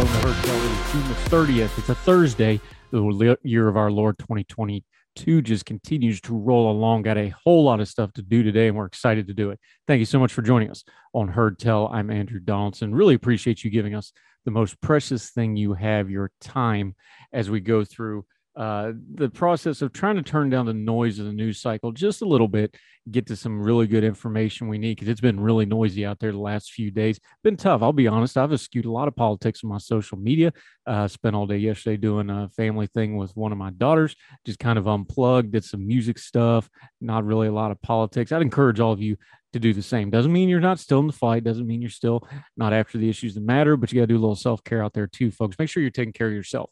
It is June the 30th. It's a Thursday. The year of our Lord 2022 just continues to roll along. Got a whole lot of stuff to do today, and we're excited to do it. Thank you so much for joining us on Heard Tell. I'm Andrew Donaldson. Really appreciate you giving us the most precious thing you have, your time, as we go through uh, the process of trying to turn down the noise of the news cycle just a little bit, get to some really good information we need because it's been really noisy out there the last few days. Been tough. I'll be honest. I've eschewed a lot of politics on my social media. Uh, spent all day yesterday doing a family thing with one of my daughters. Just kind of unplugged, did some music stuff. Not really a lot of politics. I'd encourage all of you to do the same. Doesn't mean you're not still in the fight. Doesn't mean you're still not after the issues that matter. But you got to do a little self care out there too, folks. Make sure you're taking care of yourself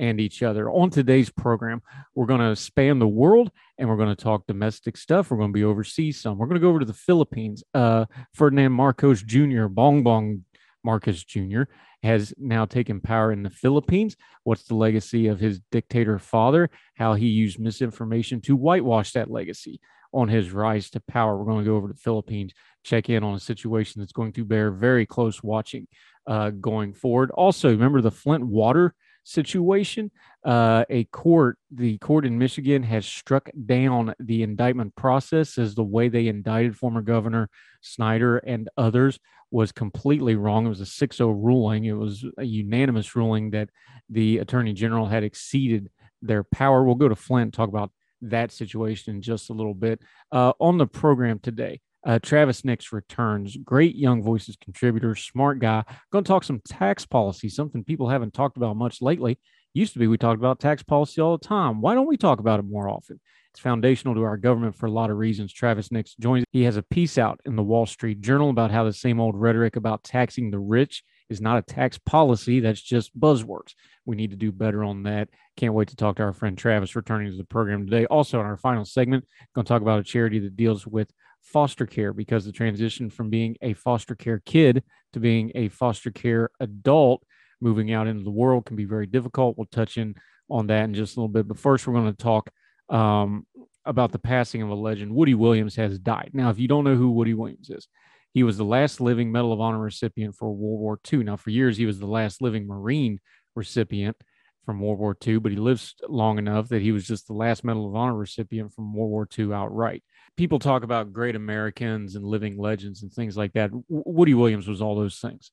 and each other. On today's program, we're going to span the world and we're going to talk domestic stuff. We're going to be overseas some. We're going to go over to the Philippines. Uh, Ferdinand Marcos Jr., Bong Bong Marcos Jr., has now taken power in the Philippines. What's the legacy of his dictator father? How he used misinformation to whitewash that legacy on his rise to power. We're going to go over to the Philippines, check in on a situation that's going to bear very close watching uh, going forward. Also, remember the Flint water situation. Uh, a court, the court in Michigan, has struck down the indictment process as the way they indicted former Governor Snyder and others was completely wrong. It was a 6 0 ruling. It was a unanimous ruling that the attorney general had exceeded their power. We'll go to Flint talk about that situation in just a little bit. Uh, on the program today, uh, Travis Nix returns. Great Young Voices contributor, smart guy. Going to talk some tax policy, something people haven't talked about much lately. Used to be we talked about tax policy all the time. Why don't we talk about it more often? It's foundational to our government for a lot of reasons. Travis Nix joins. He has a piece out in the Wall Street Journal about how the same old rhetoric about taxing the rich is not a tax policy. That's just buzzwords. We need to do better on that. Can't wait to talk to our friend Travis returning to the program today. Also, in our final segment, going to talk about a charity that deals with foster care because the transition from being a foster care kid to being a foster care adult moving out into the world can be very difficult. We'll touch in on that in just a little bit. But first, we're going to talk um, about the passing of a legend. Woody Williams has died. Now, if you don't know who Woody Williams is, he was the last living Medal of Honor recipient for World War II. Now, for years, he was the last living Marine recipient from World War II, but he lived long enough that he was just the last Medal of Honor recipient from World War II outright people talk about great Americans and living legends and things like that. Woody Williams was all those things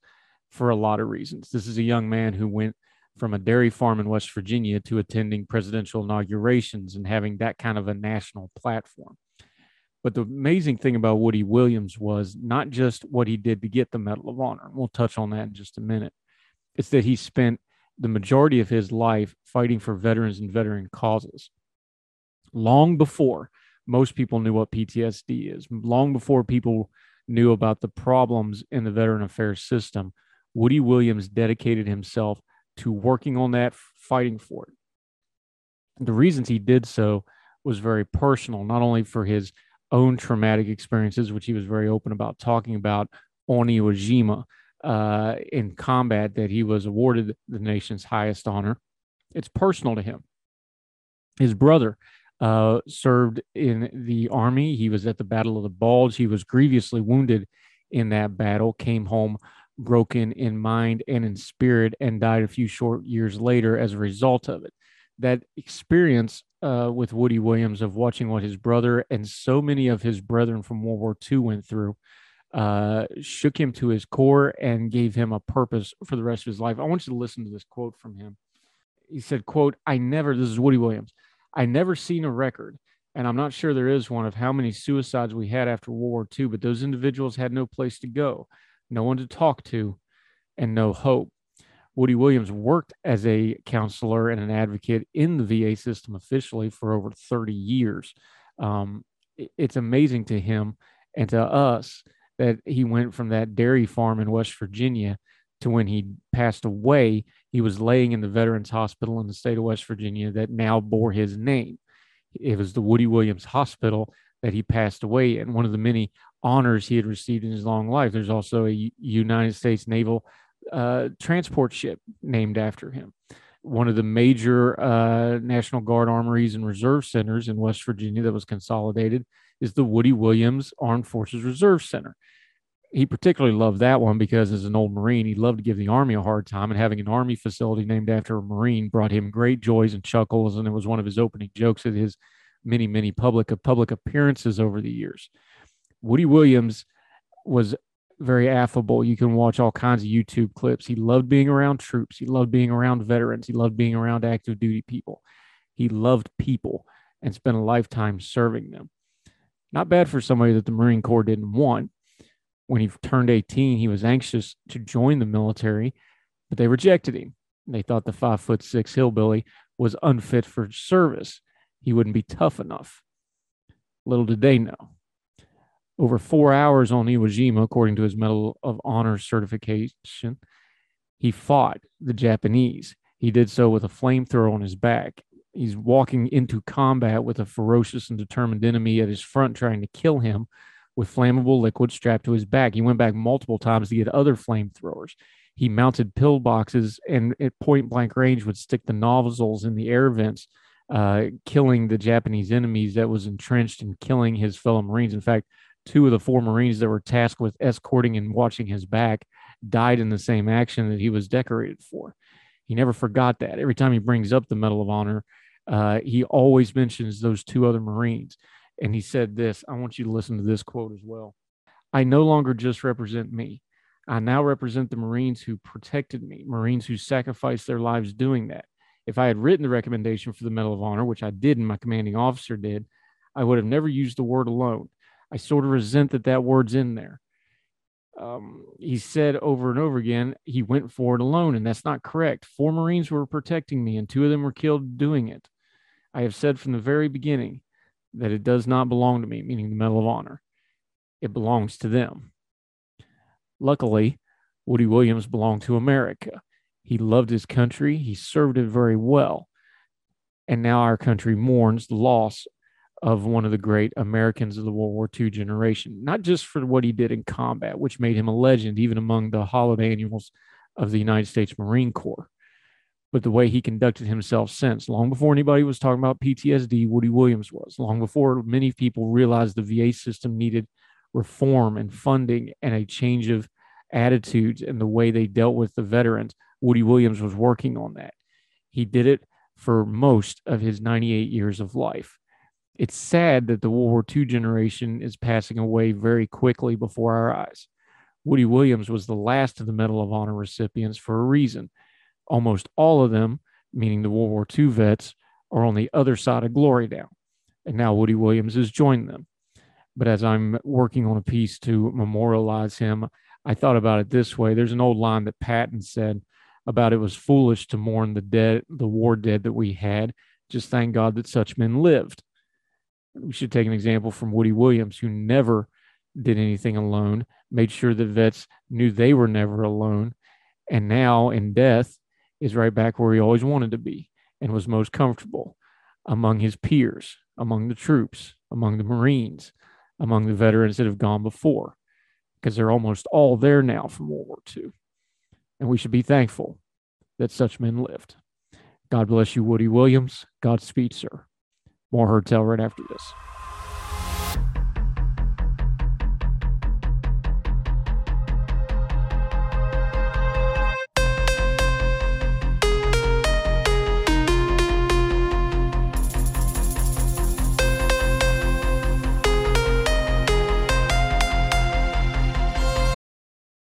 for a lot of reasons. This is a young man who went from a dairy farm in West Virginia to attending presidential inaugurations and having that kind of a national platform. But the amazing thing about Woody Williams was not just what he did to get the Medal of Honor. We'll touch on that in just a minute. It's that he spent the majority of his life fighting for veterans and veteran causes. Long before most people knew what PTSD is. Long before people knew about the problems in the veteran affairs system, Woody Williams dedicated himself to working on that, fighting for it. The reasons he did so was very personal, not only for his own traumatic experiences, which he was very open about talking about on Iwo Jima uh, in combat, that he was awarded the nation's highest honor. It's personal to him. His brother uh, served in the army. He was at the Battle of the Bulge. He was grievously wounded in that battle, came home broken in mind and in spirit, and died a few short years later as a result of it. That experience uh, with Woody Williams of watching what his brother and so many of his brethren from World War II went through uh, shook him to his core and gave him a purpose for the rest of his life. I want you to listen to this quote from him. He said, quote, I never, this is Woody Williams, I never seen a record, and I'm not sure there is one of how many suicides we had after World War II, but those individuals had no place to go, no one to talk to, and no hope. Woody Williams worked as a counselor and an advocate in the VA system officially for over 30 years. Um, it's amazing to him and to us that he went from that dairy farm in West Virginia to when he passed away, he was laying in the Veterans Hospital in the state of West Virginia that now bore his name. It was the Woody Williams Hospital that he passed away, and one of the many honors he had received in his long life. There's also a United States Naval uh, transport ship named after him. One of the major uh, National Guard armories and reserve centers in West Virginia that was consolidated is the Woody Williams Armed Forces Reserve Center. He particularly loved that one because, as an old Marine, he loved to give the Army a hard time, and having an Army facility named after a Marine brought him great joys and chuckles. And it was one of his opening jokes at his many, many public public appearances over the years. Woody Williams was very affable. You can watch all kinds of YouTube clips. He loved being around troops. He loved being around veterans. He loved being around active duty people. He loved people and spent a lifetime serving them. Not bad for somebody that the Marine Corps didn't want. When he turned 18, he was anxious to join the military, but they rejected him. They thought the five foot six hillbilly was unfit for service. He wouldn't be tough enough. Little did they know. Over four hours on Iwo Jima, according to his Medal of Honor certification, he fought the Japanese. He did so with a flamethrower on his back he's walking into combat with a ferocious and determined enemy at his front trying to kill him with flammable liquid strapped to his back. He went back multiple times to get other flamethrowers. He mounted pillboxes and at point blank range would stick the nozzles in the air vents, uh, killing the Japanese enemies that was entrenched and killing his fellow Marines. In fact, two of the four Marines that were tasked with escorting and watching his back died in the same action that he was decorated for. He never forgot that. Every time he brings up the Medal of Honor, uh, he always mentions those two other Marines. And he said this I want you to listen to this quote as well. I no longer just represent me. I now represent the Marines who protected me, Marines who sacrificed their lives doing that. If I had written the recommendation for the Medal of Honor, which I did and my commanding officer did, I would have never used the word alone. I sort of resent that that word's in there. Um, he said over and over again, he went for it alone, and that's not correct. Four Marines were protecting me, and two of them were killed doing it. I have said from the very beginning that it does not belong to me, meaning the Medal of Honor. It belongs to them. Luckily, Woody Williams belonged to America. He loved his country, he served it very well. And now our country mourns the loss of one of the great Americans of the World War II generation, not just for what he did in combat, which made him a legend even among the holiday annuals of the United States Marine Corps, the way he conducted himself since. Long before anybody was talking about PTSD, Woody Williams was. Long before many people realized the VA system needed reform and funding and a change of attitudes and the way they dealt with the veterans, Woody Williams was working on that. He did it for most of his 98 years of life. It's sad that the World War II generation is passing away very quickly before our eyes. Woody Williams was the last of the Medal of Honor recipients for a reason almost all of them, meaning the World War II vets, are on the other side of glory now. And now Woody Williams has joined them. But as I'm working on a piece to memorialize him, I thought about it this way. There's an old line that Patton said about it was foolish to mourn the dead, the war dead that we had. Just thank God that such men lived. We should take an example from Woody Williams, who never did anything alone, made sure that vets knew they were never alone. And now in death, is right back where he always wanted to be and was most comfortable among his peers, among the troops, among the Marines, among the veterans that have gone before, because they're almost all there now from World War II. And we should be thankful that such men lived. God bless you, Woody Williams. Godspeed, sir. More Heard Tell right after this.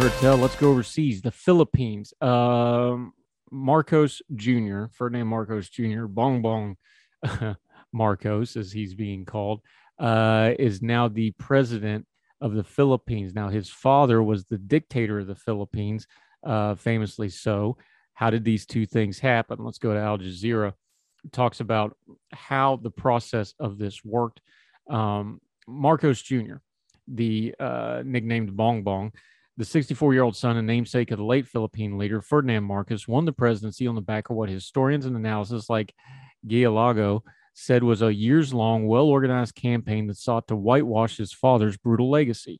Let's go overseas. The Philippines. Um, Marcos Jr., Ferdinand Marcos Jr., Bong Bong Marcos, as he's being called, uh, is now the president of the Philippines. Now, his father was the dictator of the Philippines, uh, famously so. How did these two things happen? Let's go to Al Jazeera. It talks about how the process of this worked. Um, Marcos Jr., the uh, nicknamed Bong Bong, the 64 year old son and namesake of the late Philippine leader, Ferdinand Marcos, won the presidency on the back of what historians and analysis like Lago said was a years long, well organized campaign that sought to whitewash his father's brutal legacy.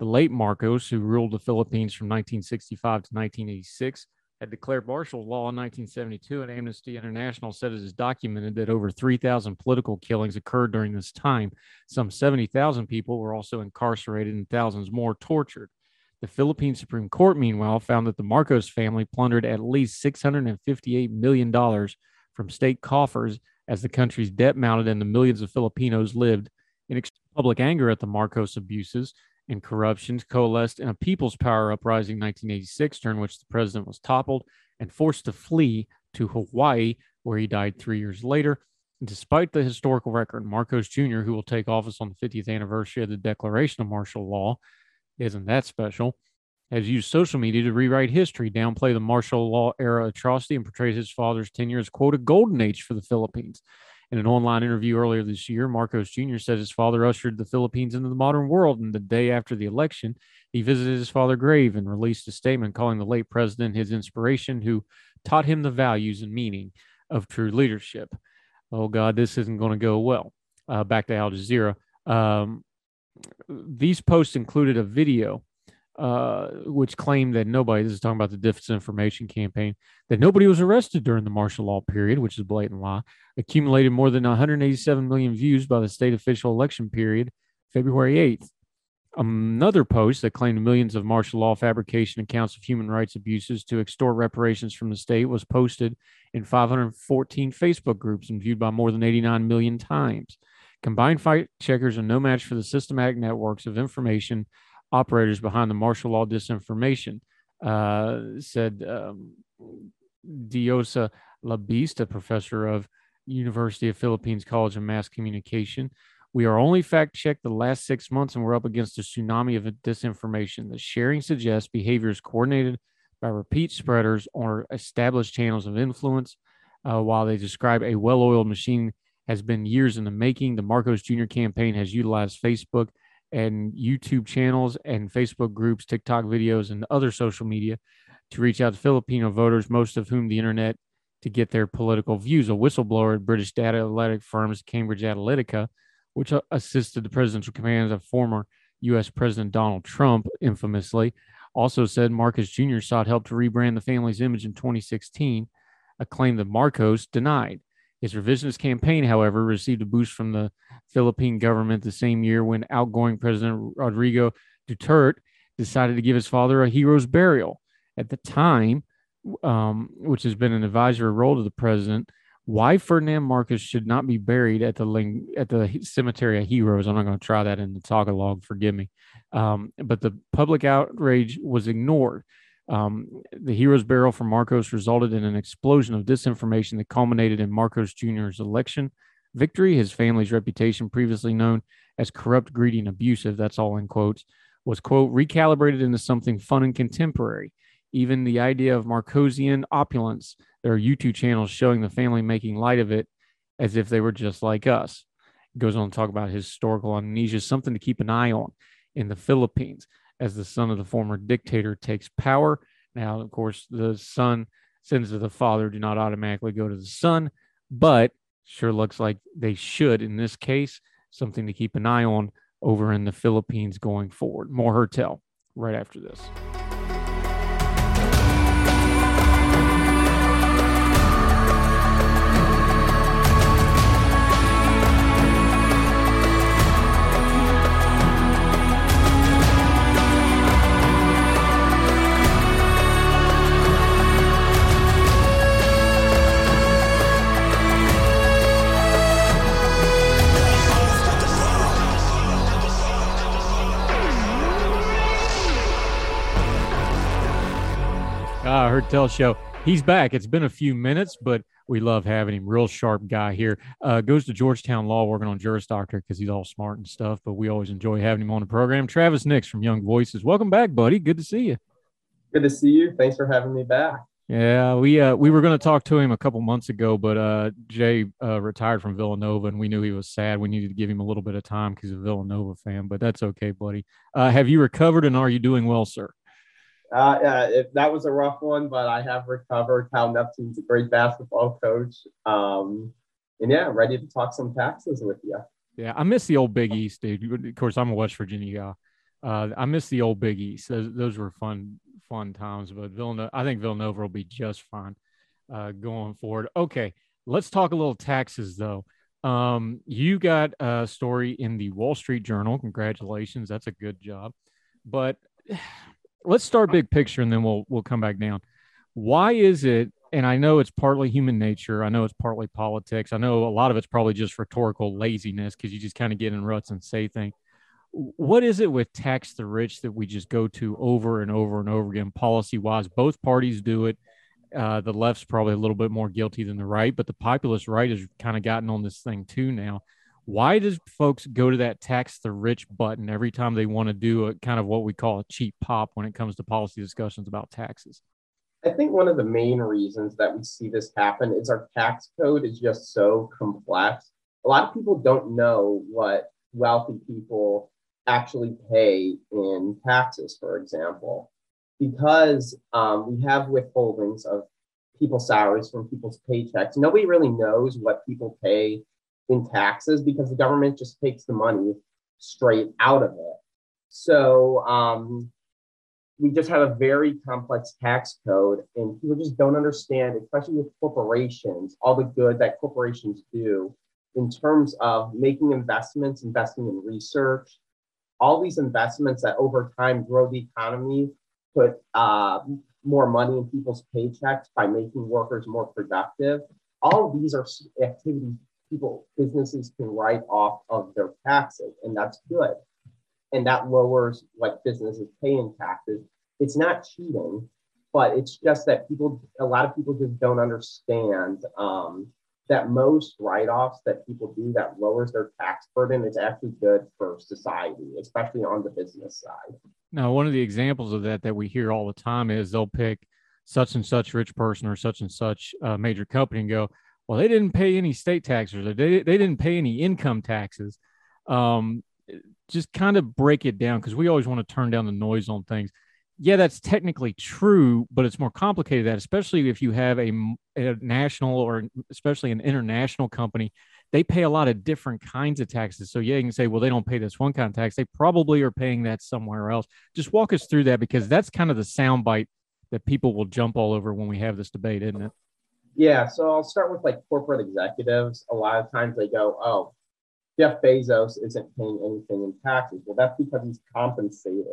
The late Marcos, who ruled the Philippines from 1965 to 1986, had declared martial law in 1972, and Amnesty International said it is documented that over 3,000 political killings occurred during this time. Some 70,000 people were also incarcerated and thousands more tortured. The Philippine Supreme Court, meanwhile, found that the Marcos family plundered at least $658 million from state coffers as the country's debt mounted and the millions of Filipinos lived in public anger at the Marcos abuses and corruptions coalesced in a people's power uprising in 1986, during which the president was toppled and forced to flee to Hawaii, where he died three years later. despite the historical record, Marcos Jr., who will take office on the 50th anniversary of the declaration of martial law, isn't that special, has used social media to rewrite history, downplay the martial law era atrocity, and portrays his father's tenure as, quote, a golden age for the Philippines. In an online interview earlier this year, Marcos Jr. said his father ushered the Philippines into the modern world. And the day after the election, he visited his father's grave and released a statement calling the late president his inspiration, who taught him the values and meaning of true leadership. Oh, God, this isn't going to go well. Uh, back to Al Jazeera. Um, these posts included a video uh, which claimed that nobody, this is talking about the disinformation campaign, that nobody was arrested during the martial law period, which is blatant lie, accumulated more than 187 million views by the state official election period, February 8th. Another post that claimed millions of martial law fabrication accounts of human rights abuses to extort reparations from the state was posted in 514 Facebook groups and viewed by more than 89 million times. Combined fact checkers are no match for the systematic networks of information operators behind the martial law disinformation, uh, said um, Diosa Labiste, professor of University of Philippines College of Mass Communication. We are only fact checked the last six months, and we're up against a tsunami of disinformation. The sharing suggests behaviors coordinated by repeat spreaders or established channels of influence, uh, while they describe a well oiled machine has been years in the making. The Marcos Jr. campaign has utilized Facebook and YouTube channels and Facebook groups, TikTok videos, and other social media to reach out to Filipino voters, most of whom the internet to get their political views. A whistleblower at British data analytic firms Cambridge Analytica, which assisted the presidential commands of former U.S. President Donald Trump, infamously, also said Marcos Jr. sought help to rebrand the family's image in 2016, a claim that Marcos denied. His revisionist campaign, however, received a boost from the Philippine government the same year when outgoing President Rodrigo Duterte decided to give his father a hero's burial. At the time, um, which has been an advisory role to the president, why Ferdinand Marcos should not be buried at the at the cemetery of heroes. I'm not going to try that in the Tagalog. Forgive me, um, but the public outrage was ignored. Um, the hero's burial for Marcos resulted in an explosion of disinformation that culminated in Marcos Jr.'s election victory. His family's reputation, previously known as corrupt, greedy, and abusive, that's all in quotes, was, quote, recalibrated into something fun and contemporary. Even the idea of Marcosian opulence, there are YouTube channels showing the family making light of it as if they were just like us. He goes on to talk about historical amnesia, something to keep an eye on in the Philippines as the son of the former dictator takes power. Now, of course, the son sins of the father do not automatically go to the son, but sure looks like they should in this case. Something to keep an eye on over in the Philippines going forward. More Heard Tell right after this. Ah, Heard Tell Show. He's back. It's been a few minutes, but we love having him. Real sharp guy here. Uh, goes to Georgetown Law working on Juris Doctor because he's all smart and stuff, but we always enjoy having him on the program. Travis Nix from Young Voices. Welcome back, buddy. Good to see you. Good to see you. Thanks for having me back. Yeah, we uh, we were going to talk to him a couple months ago, but uh, Jay uh, retired from Villanova, and we knew he was sad. We needed to give him a little bit of time because he's a Villanova fan, but that's okay, buddy. Uh, have you recovered, and are you doing well, sir? Uh, yeah, that was a rough one, but I have recovered. Kyle Neptune's a great basketball coach. Um, and yeah, ready to talk some taxes with you. Yeah, I miss the old Big East, dude. Of course, I'm a West Virginia guy. Uh, I miss the old Big East. Those, those, were fun, fun times. But Villanova, I think Villanova will be just fine uh, going forward. Okay, let's talk a little taxes though. Um, you got a story in the Wall Street Journal. Congratulations, that's a good job. But let's start big picture and then we'll we'll come back down. Why is it? And I know it's partly human nature. I know it's partly politics. I know a lot of it's probably just rhetorical laziness because you just kind of get in ruts and say things. What is it with tax the rich that we just go to over and over and over again, policy wise? Both parties do it. Uh, the left's probably a little bit more guilty than the right, but the populist right has kind of gotten on this thing too now why does folks go to that tax the rich button every time they want to do a kind of what we call a cheap pop when it comes to policy discussions about taxes? I think one of the main reasons that we see this happen is our tax code is just so complex. A lot of people don't know what wealthy people actually pay in taxes, for example, because um, we have withholdings of people's salaries from people's paychecks. Nobody really knows what people pay in taxes because the government just takes the money straight out of it. So um, we just have a very complex tax code, and people just don't understand, especially with corporations, all the good that corporations do in terms of making investments, investing in research, all these investments that over time grow the economy, put uh, more money in people's paychecks by making workers more productive. All these are activities people, businesses can write off of their taxes, and that's good. And that lowers what businesses pay in taxes. It's not cheating, but it's just that people, a lot of people just don't understand um, that most write-offs that people do that lowers their tax burden is actually good for society, especially on the business side. Now, one of the examples of that that we hear all the time is they'll pick such and such rich person or such and such uh, major company and go, well, they didn't pay any state taxes or they, they didn't pay any income taxes. Um, just kind of break it down because we always want to turn down the noise on things. Yeah, that's technically true, but it's more complicated that, especially if you have a, a national or especially an international company, they pay a lot of different kinds of taxes. So yeah, you can say, well, they don't pay this one kind of tax. They probably are paying that somewhere else. Just walk us through that because that's kind of the soundbite that people will jump all over when we have this debate, isn't it? Yeah, so I'll start with like corporate executives. A lot of times they go, oh, Jeff Bezos isn't paying anything in taxes. Well, that's because he's compensated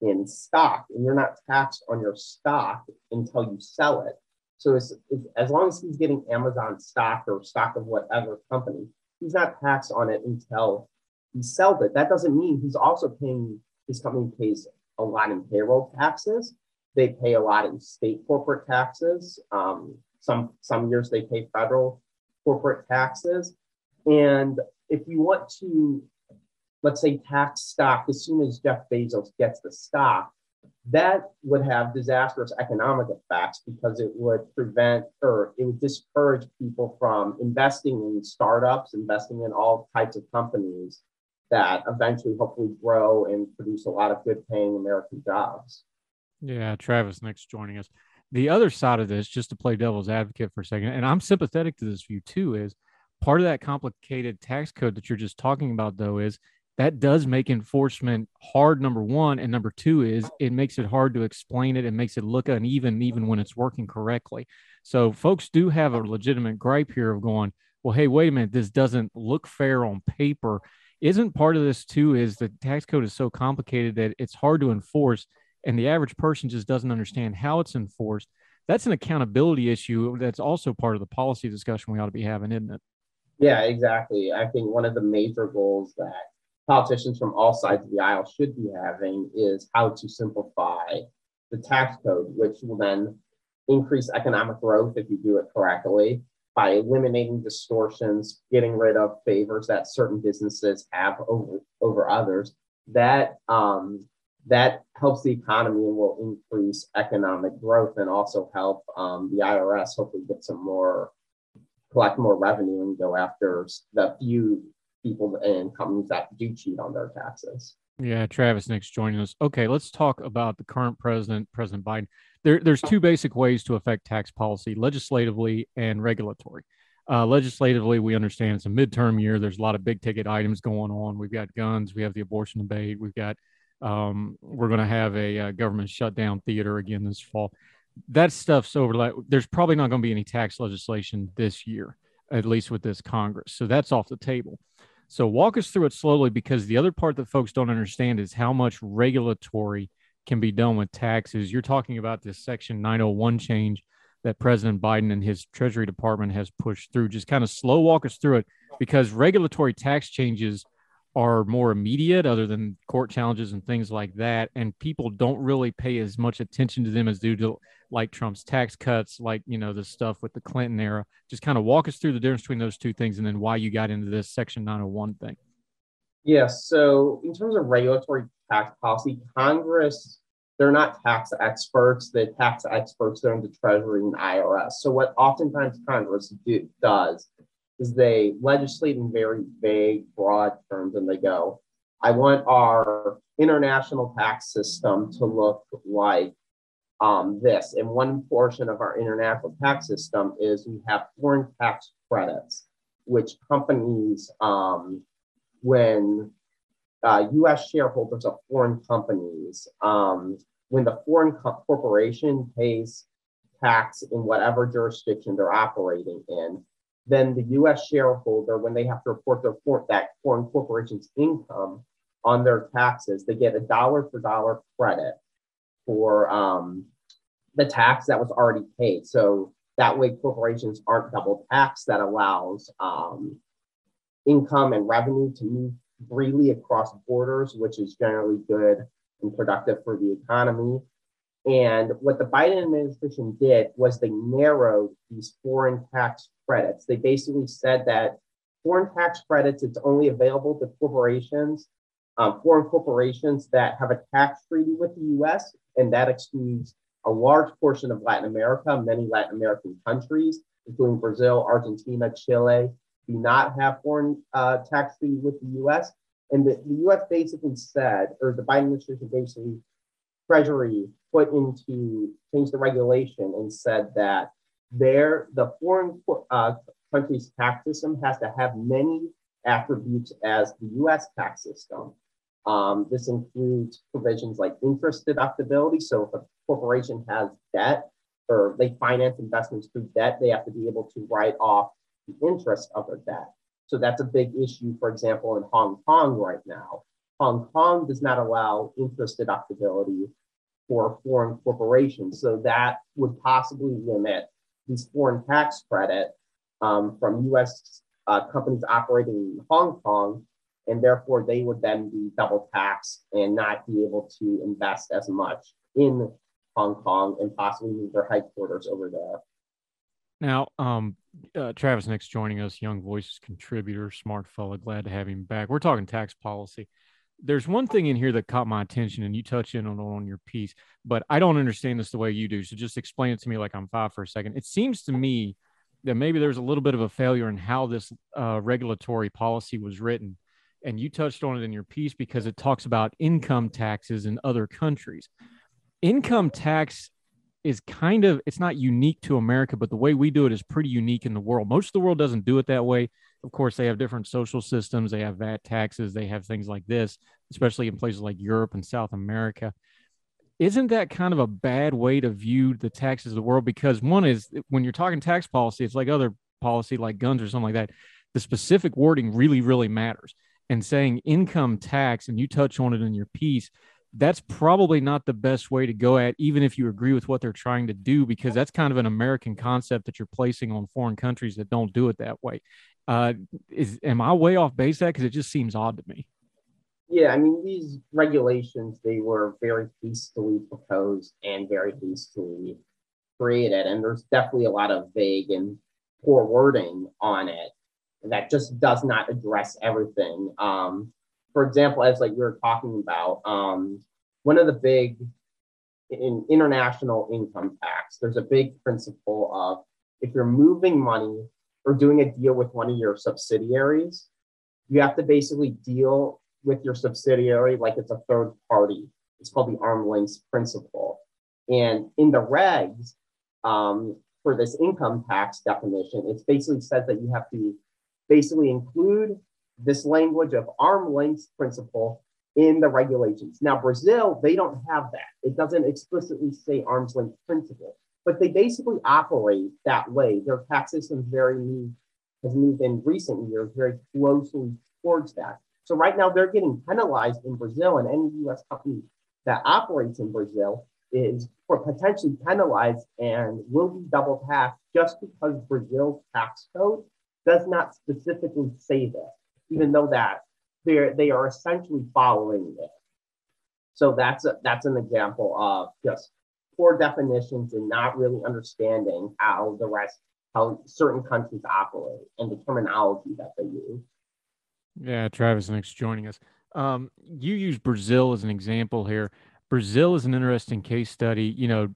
in stock, and you're not taxed on your stock until you sell it. So it's, it's, as long as he's getting Amazon stock or stock of whatever company, he's not taxed on it until he sells it. That doesn't mean he's also paying, his company pays a lot in payroll taxes. They pay a lot in state corporate taxes. Um, some some years they pay federal corporate taxes. And if you want to, let's say, tax stock as soon as Jeff Bezos gets the stock, that would have disastrous economic effects because it would prevent or it would discourage people from investing in startups, investing in all types of companies that eventually hopefully grow and produce a lot of good paying American jobs. Yeah, Travis Nix joining us The other side of this, just to play devil's advocate for a second, and I'm sympathetic to this view too, is part of that complicated tax code that you're just talking about, though, is that does make enforcement hard number one and number two is it makes it hard to explain it. And makes it look uneven even when it's working correctly. So folks do have a legitimate gripe here of going well hey wait a minute this doesn't look fair on paper. Isn't part of this too is the tax code is so complicated that it's hard to enforce and the average person just doesn't understand how it's enforced that's an accountability issue that's also part of the policy discussion we ought to be having isn't it yeah exactly i think one of the major goals that politicians from all sides of the aisle should be having is how to simplify the tax code, which will then increase economic growth if you do it correctly by eliminating distortions, getting rid of favors that certain businesses have over, over others. That um, that helps the economy and will increase economic growth and also help um, the IRS hopefully get some more collect more revenue and go after the few people and companies that do cheat on their taxes. Yeah, Travis Nix joining us. Okay, let's talk about the current president, President Biden. There, there's two basic ways to affect tax policy legislatively and regulatory. Uh, legislatively, we understand it's a midterm year. There's a lot of big ticket items going on. We've got guns, we have the abortion debate, we've got, um, we're going to have a, a uh, government shutdown theater again this fall. That stuff's over. There's probably not going to be any tax legislation this year, at least with this Congress. So that's off the table. So walk us through it slowly because the other part that folks don't understand is how much regulatory can be done with taxes. You're talking about this Section 901 change that President Biden and his Treasury Department has pushed through. Just kind of slow walk us through it because regulatory tax changes are more immediate other than court challenges and things like that and people don't really pay as much attention to them as due to like trump's tax cuts like you know the stuff with the clinton era. Just kind of walk us through the difference between those two things and then why you got into this section 901 thing. Yes so in terms of regulatory tax policy congress they're not tax experts. The tax experts they're in the treasury and irs so what oftentimes congress do, does is they legislate in very vague, broad terms, and they go, I want our international tax system to look like um, this. And one portion of our international tax system is we have foreign tax credits, which companies, um, when uh, US shareholders of foreign companies, um, when the foreign co- corporation pays tax in whatever jurisdiction they're operating in, then the U.S. shareholder, when they have to report their for, that foreign corporation's income on their taxes, they get a dollar for dollar credit for um, the tax that was already paid. So that way, corporations aren't double taxed. That allows um, income and revenue to move freely across borders, which is generally good and productive for the economy. And what the Biden administration did was they narrowed these foreign tax credits. They basically said that foreign tax credits, it's only available to corporations, um, foreign corporations that have a tax treaty with the US, and that excludes a large portion of Latin America. Many Latin American countries, including Brazil, Argentina, Chile, do not have foreign uh, tax treaty with the US. And the, the US basically said, or the Biden administration basically, Treasury put into, changed the regulation and said that there, the foreign uh, country's tax system has to have many attributes as the US tax system. Um, this includes provisions like interest deductibility. So if a corporation has debt or they finance investments through debt, they have to be able to write off the interest of their debt. So that's a big issue, for example, in Hong Kong right now. Hong Kong does not allow interest deductibility for foreign corporations. So that would possibly limit these foreign tax credit um, from U.S. Uh, companies operating in Hong Kong, and therefore they would then be double taxed and not be able to invest as much in Hong Kong and possibly move their headquarters over there. Now, um, uh, Travis Nix joining us, Young Voices contributor, smart fella. Glad to have him back. We're talking tax policy there's one thing in here that caught my attention, and you touch in on on your piece, but I don't understand this the way you do. So just explain it to me like I'm five for a second. It seems to me that maybe there's a little bit of a failure in how this uh, regulatory policy was written, and you touched on it in your piece because it talks about income taxes in other countries. Income tax is kind of it's not unique to America, but the way we do it is pretty unique in the world. Most of the world doesn't do it that way. Of course, they have different social systems, they have VAT taxes, they have things like this, especially in places like Europe and South America. Isn't that kind of a bad way to view the taxes of the world? Because one is when you're talking tax policy, it's like other policy like guns or something like that. The specific wording really, really matters. And saying income tax, and you touch on it in your piece, that's probably not the best way to go at, even if you agree with what they're trying to do, because that's kind of an American concept that you're placing on foreign countries that don't do it that way. Uh, is am I way off base that? Because it just seems odd to me. Yeah, I mean these regulations they were very hastily proposed and very hastily created, and there's definitely a lot of vague and poor wording on it that just does not address everything. Um, for example, as like we were talking about, um, one of the big in international income tax, there's a big principle of if you're moving money or doing a deal with one of your subsidiaries, you have to basically deal with your subsidiary like it's a third party. It's called the arm length principle. And in the regs um, for this income tax definition, it basically says that you have to basically include this language of arm length principle in the regulations. Now, Brazil, they don't have that. It doesn't explicitly say arm's length principle, but they basically operate that way. Their tax system very new, has moved in recent years very closely towards that. So right now they're getting penalized in Brazil, and any U.S. company that operates in Brazil is potentially penalized and will be double taxed just because Brazil's tax code does not specifically say this even though that they're they are essentially following it. So that's a, that's an example of just poor definitions and not really understanding how the rest how certain countries operate and the terminology that they use. Yeah, Travis, thanks joining us. Um, you use Brazil as an example here. Brazil is an interesting case study. You know,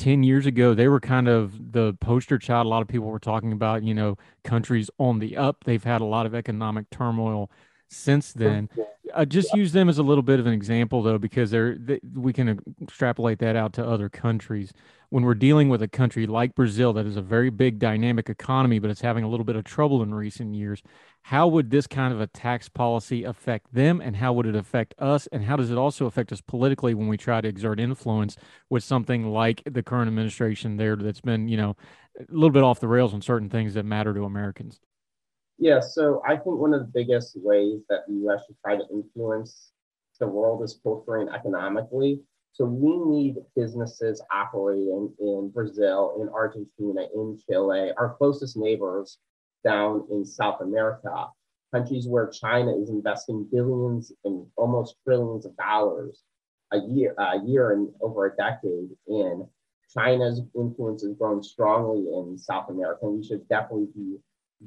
10 years ago, they were kind of the poster child. A lot of people were talking about, you know, countries on the up. They've had a lot of economic turmoil since then. I just use them as a little bit of an example, though, because they're they, we can extrapolate that out to other countries when we're dealing with a country like Brazil that is a very big dynamic economy, but it's having a little bit of trouble in recent years, how would this kind of a tax policy affect them and how would it affect us? And how does it also affect us politically when we try to exert influence with something like the current administration there that's been, you know, a little bit off the rails on certain things that matter to Americans? Yeah, so I think one of the biggest ways that the US should try to influence the world is and economically. So we need businesses operating in Brazil, in Argentina, in Chile, our closest neighbors down in South America, countries where China is investing billions and almost trillions of dollars a year, a year and over a decade in. China's influence is growing strongly in South America, and we should definitely be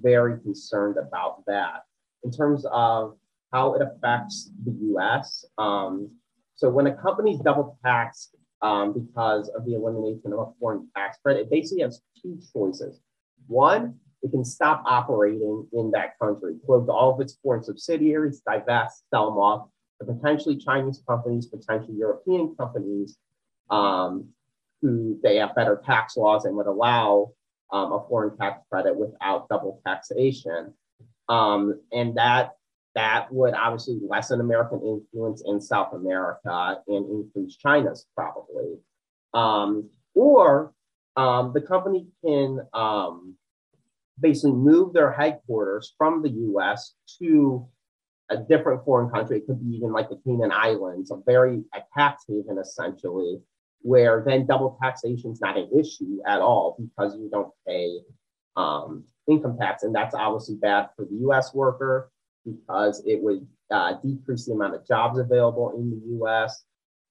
very concerned about that. In terms of how it affects the US, um, so when a company's double taxed um, because of the elimination of a foreign tax credit, it basically has two choices. One, it can stop operating in that country, close all of its foreign subsidiaries, divest, sell them off to potentially Chinese companies, potentially European companies, um, who they have better tax laws and would allow um, a foreign tax credit without double taxation. Um, and that that would obviously lessen American influence in South America and increase China's probably. Um, or um, the company can um, basically move their headquarters from the US to a different foreign country. It could be even like the Cayman Islands, a very a tax haven essentially, where then double taxation is not an issue at all because you don't pay um, income tax. And that's obviously bad for the US worker because it would uh, decrease the amount of jobs available in the US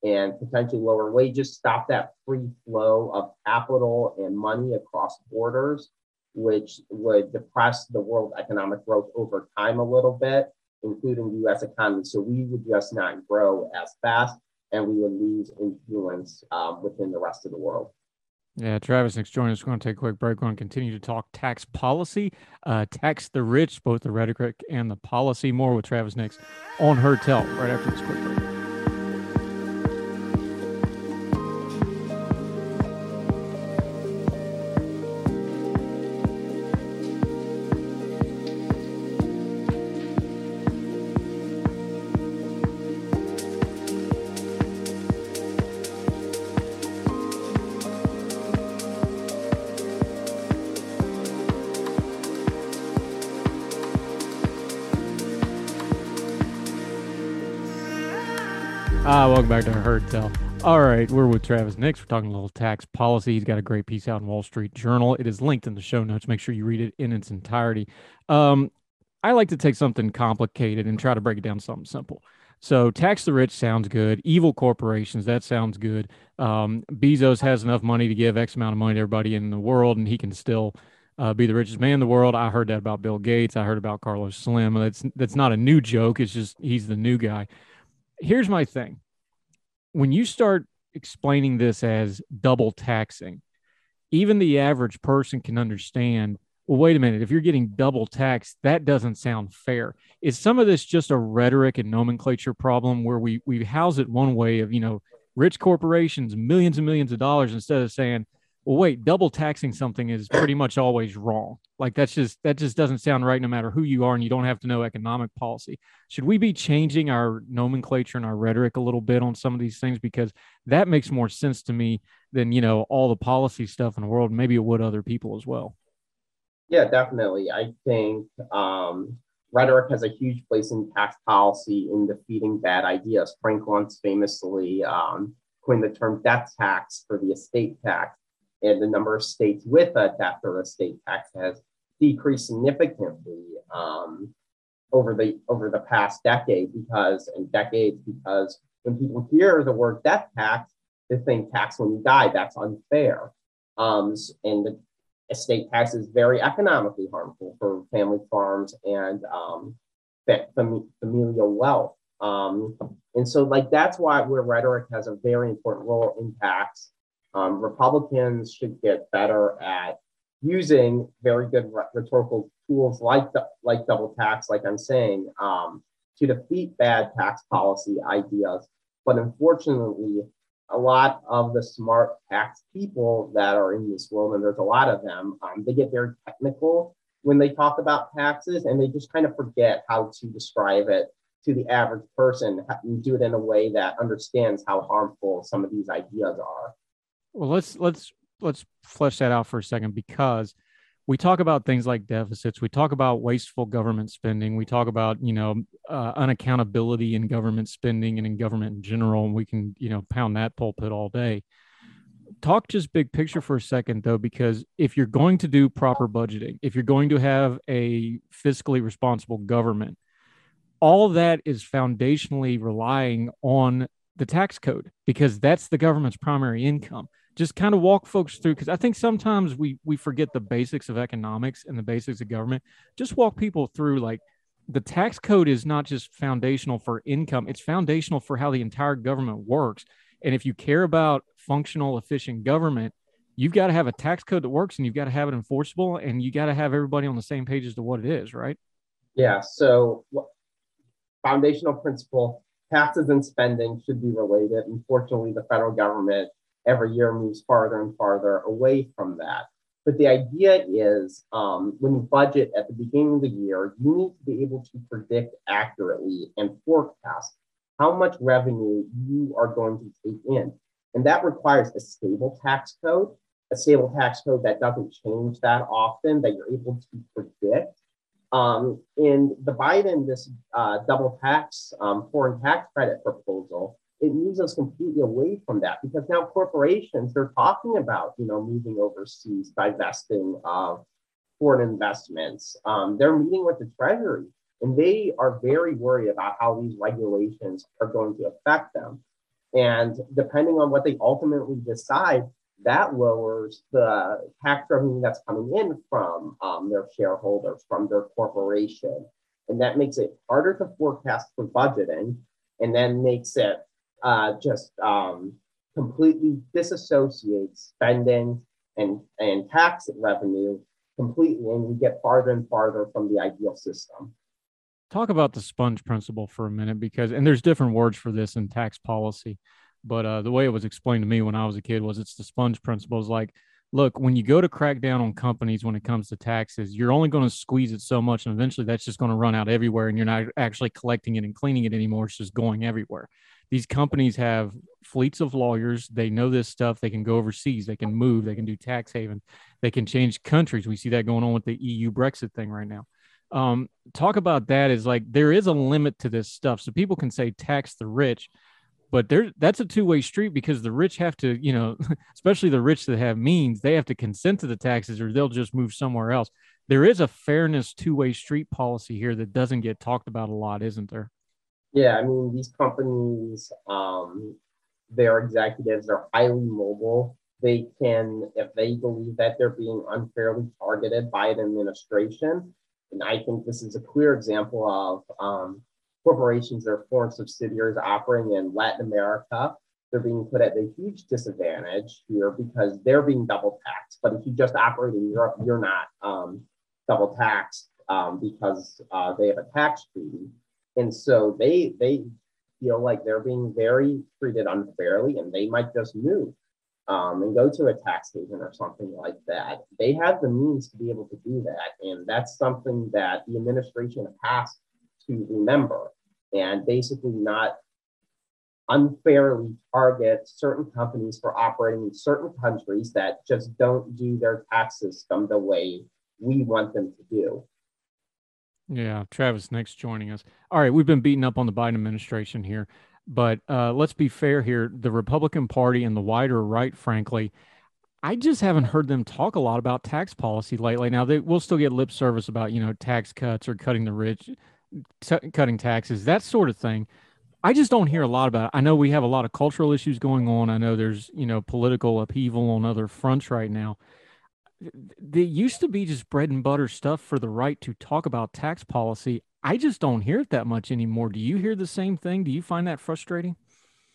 and potentially lower wages, stop that free flow of capital and money across borders, which would depress the world economic growth over time a little bit, including the US economy. So we would just not grow as fast and we would lose influence um, within the rest of the world. Yeah, Travis, Nix join us. We're going to take a quick break. We're going to continue to talk tax policy, uh, tax the rich, both the rhetoric and the policy. More with Travis next on Heard Tell right after this quick break. Welcome back to Heard Tell. All right, we're with Travis Nix. We're talking a little tax policy. He's got a great piece out in Wall Street Journal. It is linked in the show notes. Make sure you read it in its entirety. Um, I like to take something complicated and try to break it down to something simple. So, tax the rich sounds good. Evil corporations, that sounds good. Um, Bezos has enough money to give X amount of money to everybody in the world, and he can still uh, be the richest man in the world. I heard that about Bill Gates. I heard about Carlos Slim. That's that's not a new joke. It's just he's the new guy here's my thing when you start explaining this as double taxing, even the average person can understand. Well, wait a minute. If you're getting double taxed, that doesn't sound fair. Is some of this just a rhetoric and nomenclature problem where we we house it one way of you know rich corporations, millions and millions of dollars, instead of saying, well, wait, double taxing something is pretty much always wrong. Like that's just that just doesn't sound right no matter who you are and you don't have to know economic policy. Should we be changing our nomenclature and our rhetoric a little bit on some of these things because that makes more sense to me than, you know, all the policy stuff in the world. Maybe it would other people as well. Yeah, definitely. I think um, rhetoric has a huge place in tax policy in defeating bad ideas. Frank once famously um, coined the term death tax for the estate tax and the number of states with a or estate tax has decreased significantly um, over the over the past decade because and decades because when people hear the word death tax, they think tax when you die. That's unfair. Um, and the estate tax is very economically harmful for family farms and um, familial wealth. Um, and so, like that's why where rhetoric has a very important role in tax um, Republicans should get better at using very good rhetorical tools like the, like double tax, like I'm saying, um, to defeat bad tax policy ideas. But unfortunately, a lot of the smart tax people that are in this world, and there's a lot of them, um, they get very technical when they talk about taxes, and they just kind of forget how to describe it to the average person and do it in a way that understands how harmful some of these ideas are. Well, let's let's let's flesh that out for a second because we talk about things like deficits. We talk about wasteful government spending. We talk about you know uh, unaccountability in government spending and in government in general. And we can you know pound that pulpit all day. Talk just big picture for a second though because if you're going to do proper budgeting if you're going to have a fiscally responsible government all that is foundationally relying on the tax code because that's the government's primary income just kind of walk folks through because I think sometimes we we forget the basics of economics and the basics of government. Just walk people through like the tax code is not just foundational for income, it's foundational for how the entire government works. And if you care about functional, efficient government, you've got to have a tax code that works and you've got to have it enforceable and you got to have everybody on the same page as to what it is, right? Yeah. So, foundational principle taxes and spending should be related. Unfortunately, the federal government every year moves farther and farther away from that. But the idea is um, when you budget at the beginning of the year, you need to be able to predict accurately and forecast how much revenue you are going to take in. And that requires a stable tax code, a stable tax code that doesn't change that often, that you're able to predict. Um, in the Biden, this uh, double tax, um, foreign tax credit proposal, it moves us completely away from that because now corporations they're talking about you know moving overseas divesting of foreign investments. Um, they're meeting with the treasury and they are very worried about how these regulations are going to affect them. And depending on what they ultimately decide that lowers the tax revenue that's coming in from um, their shareholders from their corporation. And that makes it harder to forecast for budgeting and then makes it uh, just um, completely disassociates spending and, and tax revenue completely, and we get farther and farther from the ideal system. Talk about the sponge principle for a minute, because and there's different words for this in tax policy, but uh, the way it was explained to me when I was a kid was it's the sponge principle. Is like, look, when you go to crack down on companies when it comes to taxes, you're only going to squeeze it so much, and eventually that's just going to run out everywhere, and you're not actually collecting it and cleaning it anymore. It's just going everywhere these companies have fleets of lawyers. They know this stuff. They can go overseas. They can move. They can do tax haven. They can change countries. We see that going on with the EU Brexit thing right now. Um, talk about that is like there is a limit to this stuff. So people can say tax the rich, but there that's a two-way street because the rich have to, you know, especially the rich that have means, they have to consent to the taxes or they'll just move somewhere else. There is a fairness two-way street policy here that doesn't get talked about a lot, isn't there? Yeah, I mean these companies, um, their executives are highly mobile. They can, if they believe that they're being unfairly targeted by an administration, and I think this is a clear example of um, corporations or foreign subsidiaries operating in Latin America. They're being put at a huge disadvantage here because they're being double taxed. But if you just operate in Europe, you're not um, double taxed um, because uh, they have a tax treaty. And so they they feel like they're being very treated unfairly and they might just move um, and go to a tax haven or something like that. They have the means to be able to do that. And that's something that the administration has to remember and basically not unfairly target certain companies for operating in certain countries that just don't do their tax system the way we want them to do. Yeah, Travis Nix joining us. All right, we've been beating up on the Biden administration here. But uh, let's be fair here. The Republican Party and the wider right, frankly, I just haven't heard them talk a lot about tax policy lately. Now they will still get lip service about you know tax cuts or cutting the rich, t- cutting taxes, that sort of thing. I just don't hear a lot about it. I know we have a lot of cultural issues going on. I know there's you know political upheaval on other fronts right now. They used to be just bread and butter stuff for the right to talk about tax policy. I just don't hear it that much anymore. Do you hear the same thing? Do you find that frustrating?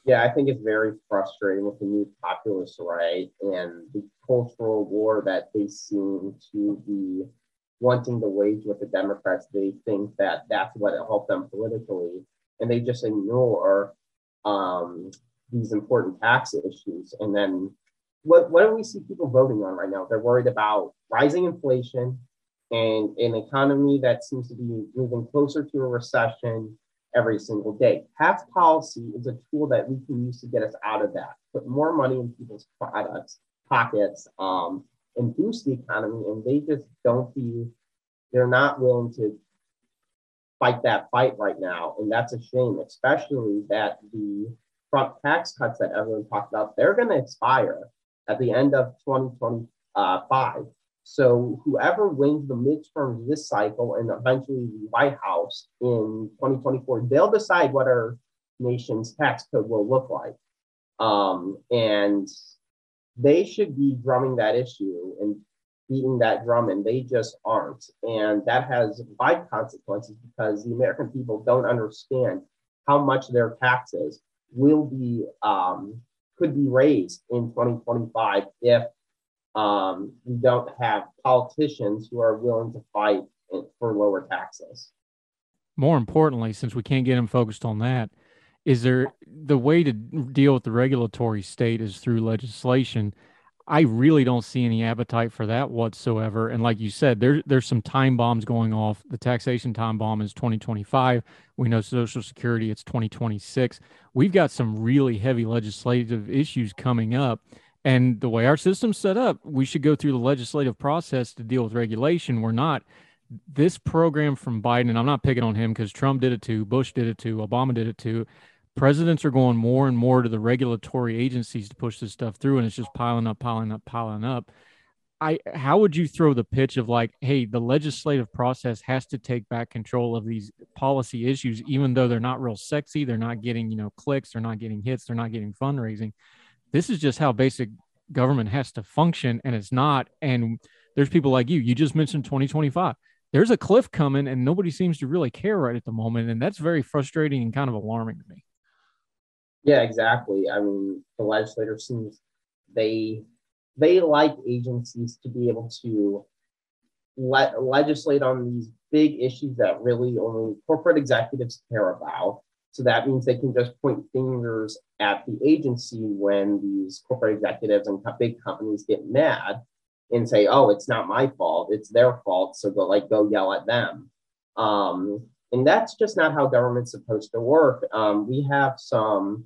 Yeah, I think it's very frustrating with the new populist right and the cultural war that they seem to be wanting to wage with the Democrats. They think that that's what will help them politically, and they just ignore um, these important tax issues. And then what, what do we see people voting on right now? They're worried about rising inflation, and an economy that seems to be moving closer to a recession every single day. Tax policy is a tool that we can use to get us out of that, put more money in people's products, pockets, um, and boost the economy. And they just don't be, they're not willing to fight that fight right now. And that's a shame, especially that the Trump tax cuts that everyone talked about, they're going to expire at the end of 2025. So whoever wins the midterms this cycle and eventually the White House in 2024, they'll decide what our nation's tax code will look like. Um, and they should be drumming that issue and beating that drum, and they just aren't. And that has wide consequences because the American people don't understand how much their taxes will be um, could be raised in 2025 if um, we don't have politicians who are willing to fight for lower taxes. More importantly, since we can't get them focused on that, is there the way to deal with the regulatory state is through legislation? I really don't see any appetite for that whatsoever. And like you said, there, there's some time bombs going off. The taxation time bomb is 2025. We know Social Security, it's 2026. We've got some really heavy legislative issues coming up. And the way our system's set up, we should go through the legislative process to deal with regulation. We're not. This program from Biden, and I'm not picking on him because Trump did it too, Bush did it too, Obama did it too. Presidents are going more and more to the regulatory agencies to push this stuff through, and it's just piling up, piling up, piling up. I how would you throw the pitch of like, hey, the legislative process has to take back control of these policy issues, even though they're not real sexy, they're not getting, you know, clicks, they're not getting hits, they're not getting fundraising? This is just how basic government has to function and it's not and there's people like you you just mentioned 2025 there's a cliff coming and nobody seems to really care right at the moment and that's very frustrating and kind of alarming to me yeah exactly i mean the legislature seems they they like agencies to be able to let legislate on these big issues that really only corporate executives care about so that means they can just point fingers at the agency when these corporate executives and big companies get mad and say, "Oh, it's not my fault; it's their fault." So go like go yell at them. Um, and that's just not how government's supposed to work. Um, we have some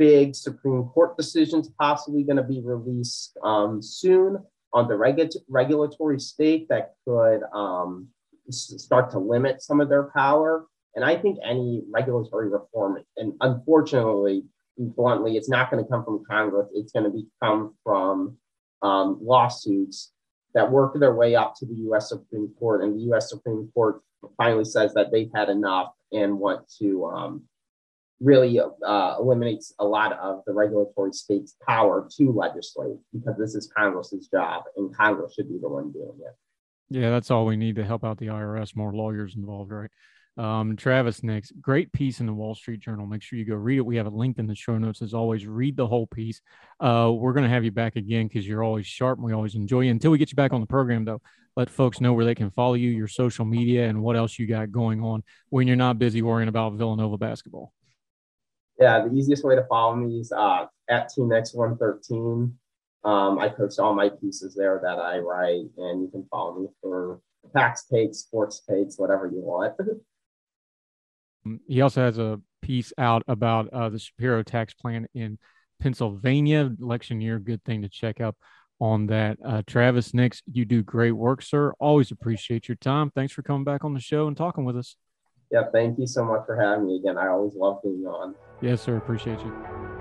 big Supreme Court decisions possibly going to be released um, soon on the regu- regulatory state that could um, start to limit some of their power. And I think any regulatory reform, and unfortunately, bluntly, it's not going to come from Congress. It's going to come from um, lawsuits that work their way up to the U.S. Supreme Court, and the U.S. Supreme Court finally says that they've had enough and want to um, really uh, eliminates a lot of the regulatory state's power to legislate because this is Congress's job, and Congress should be the one doing it. Yeah, that's all we need to help out the IRS. More lawyers involved, right? Um, Travis Nix, great piece in the Wall Street Journal. Make sure you go read it. We have it linked in the show notes as always. Read the whole piece. Uh, we're going to have you back again because you're always sharp and we always enjoy you. Until we get you back on the program, though, let folks know where they can follow you, your social media, and what else you got going on when you're not busy worrying about Villanova basketball. Yeah, the easiest way to follow me is uh, at TeamX113. Um, I post all my pieces there that I write, and you can follow me for tax takes, sports takes, whatever you want. Um, he also has a piece out about uh, the Shapiro tax plan in Pennsylvania election year. Good thing to check out on that. Uh, Travis Nix, you do great work, sir. Always appreciate your time. Thanks for coming back on the show and talking with us. Yeah, thank you so much for having me again. I always love being on. Yes, sir. Appreciate you.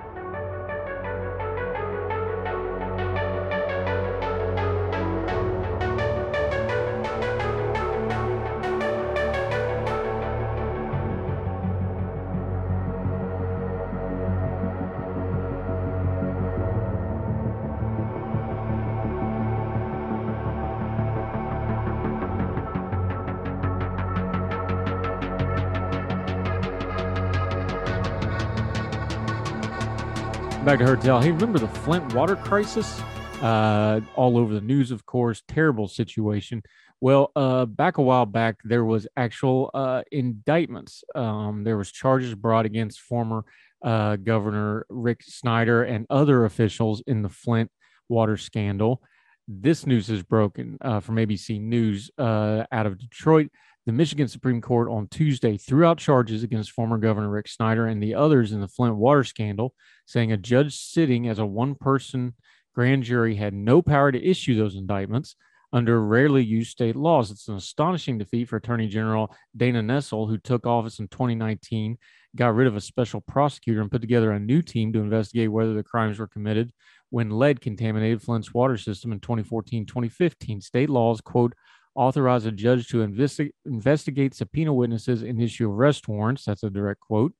Back to Heard Tell. Hey, remember the Flint water crisis? Uh, all over the news, of course. Terrible situation. Well, uh, back a while back, there was actual uh, indictments. Um, there was charges brought against former uh, Governor Rick Snyder and other officials in the Flint water scandal. This news is broken uh, from ABC News uh, out of Detroit. The Michigan Supreme Court on Tuesday threw out charges against former Governor Rick Snyder and the others in the Flint water scandal, saying a judge sitting as a one person grand jury had no power to issue those indictments under rarely used state laws. It's an astonishing defeat for Attorney General Dana Nessel, who took office in 2019, got rid of a special prosecutor, and put together a new team to investigate whether the crimes were committed when lead contaminated Flint's water system in 2014 2015. State laws, quote, authorize a judge to investi- investigate subpoena witnesses and issue arrest warrants. That's a direct quote.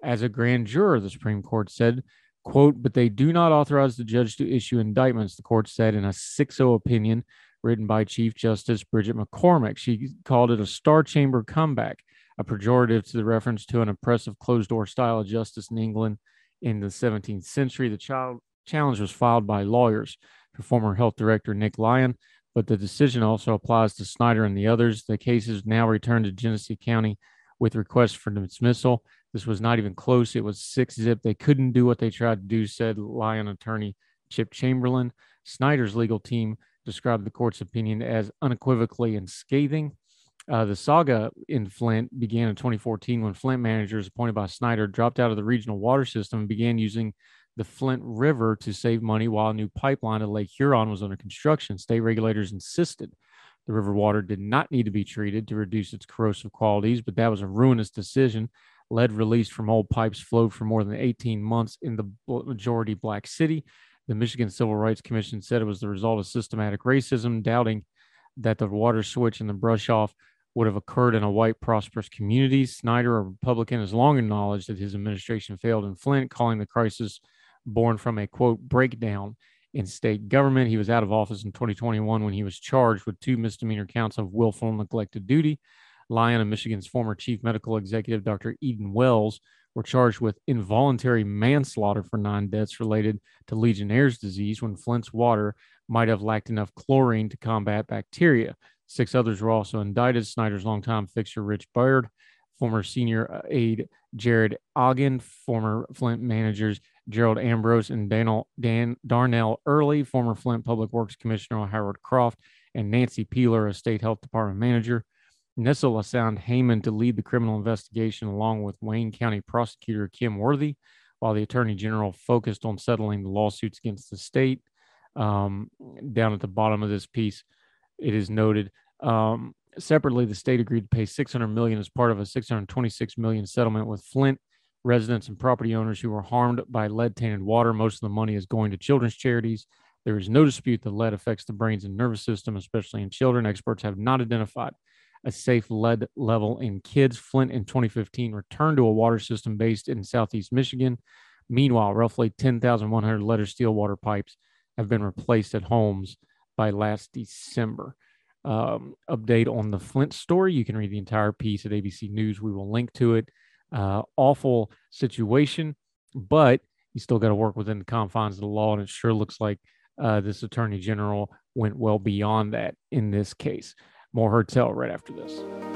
As a grand juror, the Supreme Court said, quote, but they do not authorize the judge to issue indictments, the court said in a 6 0 opinion written by Chief Justice Bridget McCormack. She called it a star chamber comeback, a pejorative to the reference to an oppressive closed door style of justice in England in the 17th century. The child challenge was filed by lawyers. For former health director Nick Lyon, but the decision also applies to Snyder and the others. The case is now returned to Genesee County with requests for dismissal. This was not even close. It was six zip. They couldn't do what they tried to do, said Lyon attorney Chip Chamberlain. Snyder's legal team described the court's opinion as unequivocally and scathing. Uh, the saga in Flint began in 2014 when Flint managers appointed by Snyder dropped out of the regional water system and began using the Flint River to save money while a new pipeline to Lake Huron was under construction. State regulators insisted the river water did not need to be treated to reduce its corrosive qualities, but that was a ruinous decision. Lead released from old pipes flowed for more than 18 months in the majority black city. The Michigan Civil Rights Commission said it was the result of systematic racism, doubting that the water switch and the brush off would have occurred in a white, prosperous community. Snyder, a Republican, has long acknowledged that his administration failed in Flint, calling the crisis born from a quote breakdown in state government. He was out of office in 2021 when he was charged with two misdemeanor counts of willful and neglected duty. Lyon and Michigan's former chief medical executive, Dr. Eden Wells, were charged with involuntary manslaughter for nine deaths related to Legionnaire's disease when Flint's water might have lacked enough chlorine to combat bacteria. Six others were also indicted. Snyder's longtime fixer, Rich Baird, former senior uh, aide Jared Ogden, former Flint managers Gerald Ambrose and Daniel, Dan, Darnell Earley, former Flint Public Works Commissioner Howard Croft, and Nancy Peeler, a state health department manager. Nessel assigned Heyman to lead the criminal investigation along with Wayne County prosecutor Kim Worthy, while the attorney general focused on settling the lawsuits against the state. Um, down at the bottom of this piece, it is noted um, separately the state agreed to pay 600 million as part of a 626 million settlement with Flint residents and property owners who were harmed by lead tainted water. Most of the money is going to children's charities. There is no dispute that lead affects the brains and nervous system, especially in children. Experts have not identified a safe lead level in kids. Flint in 2015 returned to a water system based in southeast Michigan. Meanwhile, roughly 10,100 lead or steel water pipes have been replaced at homes by last December. Um, update on the Flint story. You can read the entire piece at ABC News. We will link to it. Uh, awful situation, but you still got to work within the confines of the law. And it sure looks like uh, this attorney general went well beyond that in this case. More Heard Tell right after this.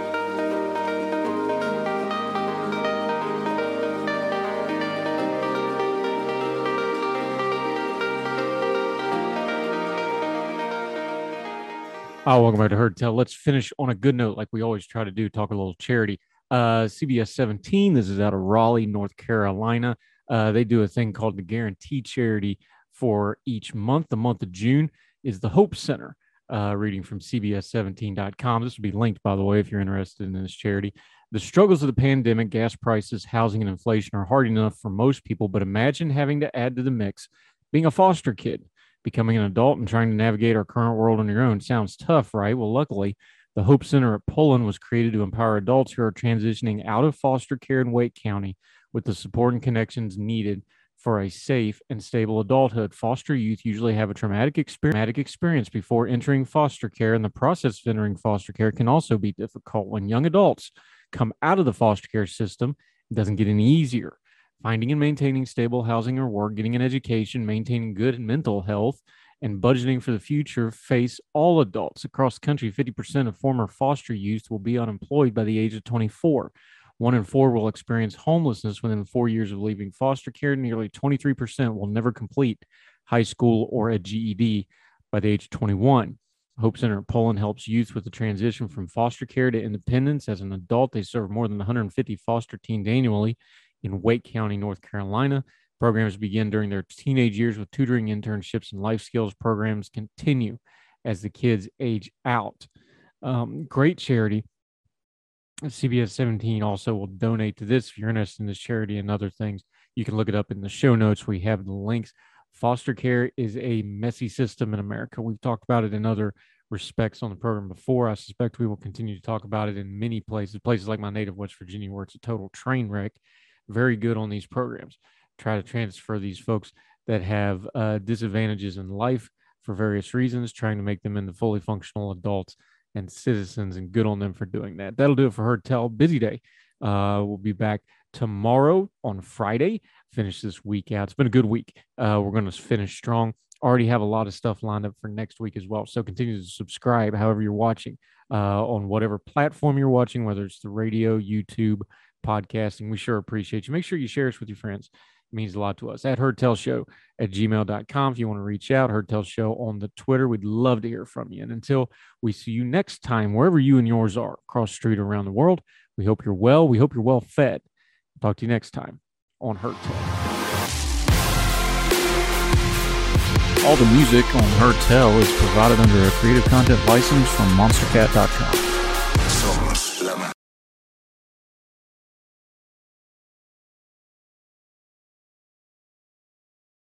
Oh, welcome back to Heard Tell. Let's finish on a good note, like we always try to do. Talk a little charity. Uh, CBS 17. This is out of Raleigh, North Carolina. Uh, they do a thing called the Guarantee Charity for each month. The month of June is the Hope Center. Uh, reading from CBS17.com. This will be linked, by the way, if you're interested in this charity. The struggles of the pandemic, gas prices, housing, and inflation are hard enough for most people, but imagine having to add to the mix being a foster kid becoming an adult and trying to navigate our current world on your own sounds tough, right? Well, luckily, the Hope Center at Pullen was created to empower adults who are transitioning out of foster care in Wake County with the support and connections needed for a safe and stable adulthood. Foster youth usually have a traumatic experience before entering foster care, and the process of entering foster care can also be difficult. When young adults come out of the foster care system, it doesn't get any easier finding and maintaining stable housing or work, getting an education, maintaining good mental health, and budgeting for the future face all adults across the country. 50% of former foster youth will be unemployed by the age of 24. One in four will experience homelessness within four years of leaving foster care. Nearly 23% will never complete high school or a GED by the age of 21. Hope Center in Pullen helps youth with the transition from foster care to independence. As an adult, they serve more than 150 foster teens annually in Wake County, North Carolina. Programs begin during their teenage years with tutoring, internships, and life skills programs continue as the kids age out. Um, great charity. CBS 17 also will donate to this if you're interested in this charity and other things. You can look it up in the show notes. We have the links. Foster care is a messy system in America. We've talked about it in other respects on the program before. I suspect we will continue to talk about it in many places, places like my native West Virginia, where it's a total train wreck very good on these programs. Try to transfer these folks that have uh, disadvantages in life for various reasons, trying to make them into fully functional adults and citizens, and good on them for doing that. That'll do it for Heard Tell. Busy day. Uh, we'll be back tomorrow on Friday. Finish this week out. It's been a good week. Uh, we're going to finish strong. Already have a lot of stuff lined up for next week as well. So continue to subscribe, however you're watching, uh, on whatever platform you're watching, whether it's the radio, YouTube, podcasting. We sure appreciate you. Make sure you share us with your friends. It means a lot to us. At Show at gmail.com. If you want to reach out, Heard Show on the Twitter. We'd love to hear from you. And until we see you next time, wherever you and yours are, across street around the world, we hope you're well. We hope you're well fed. Talk to you next time on Heard Tell. All the music on Heard Tell is provided under a Creative Content license from MonsterCat.com.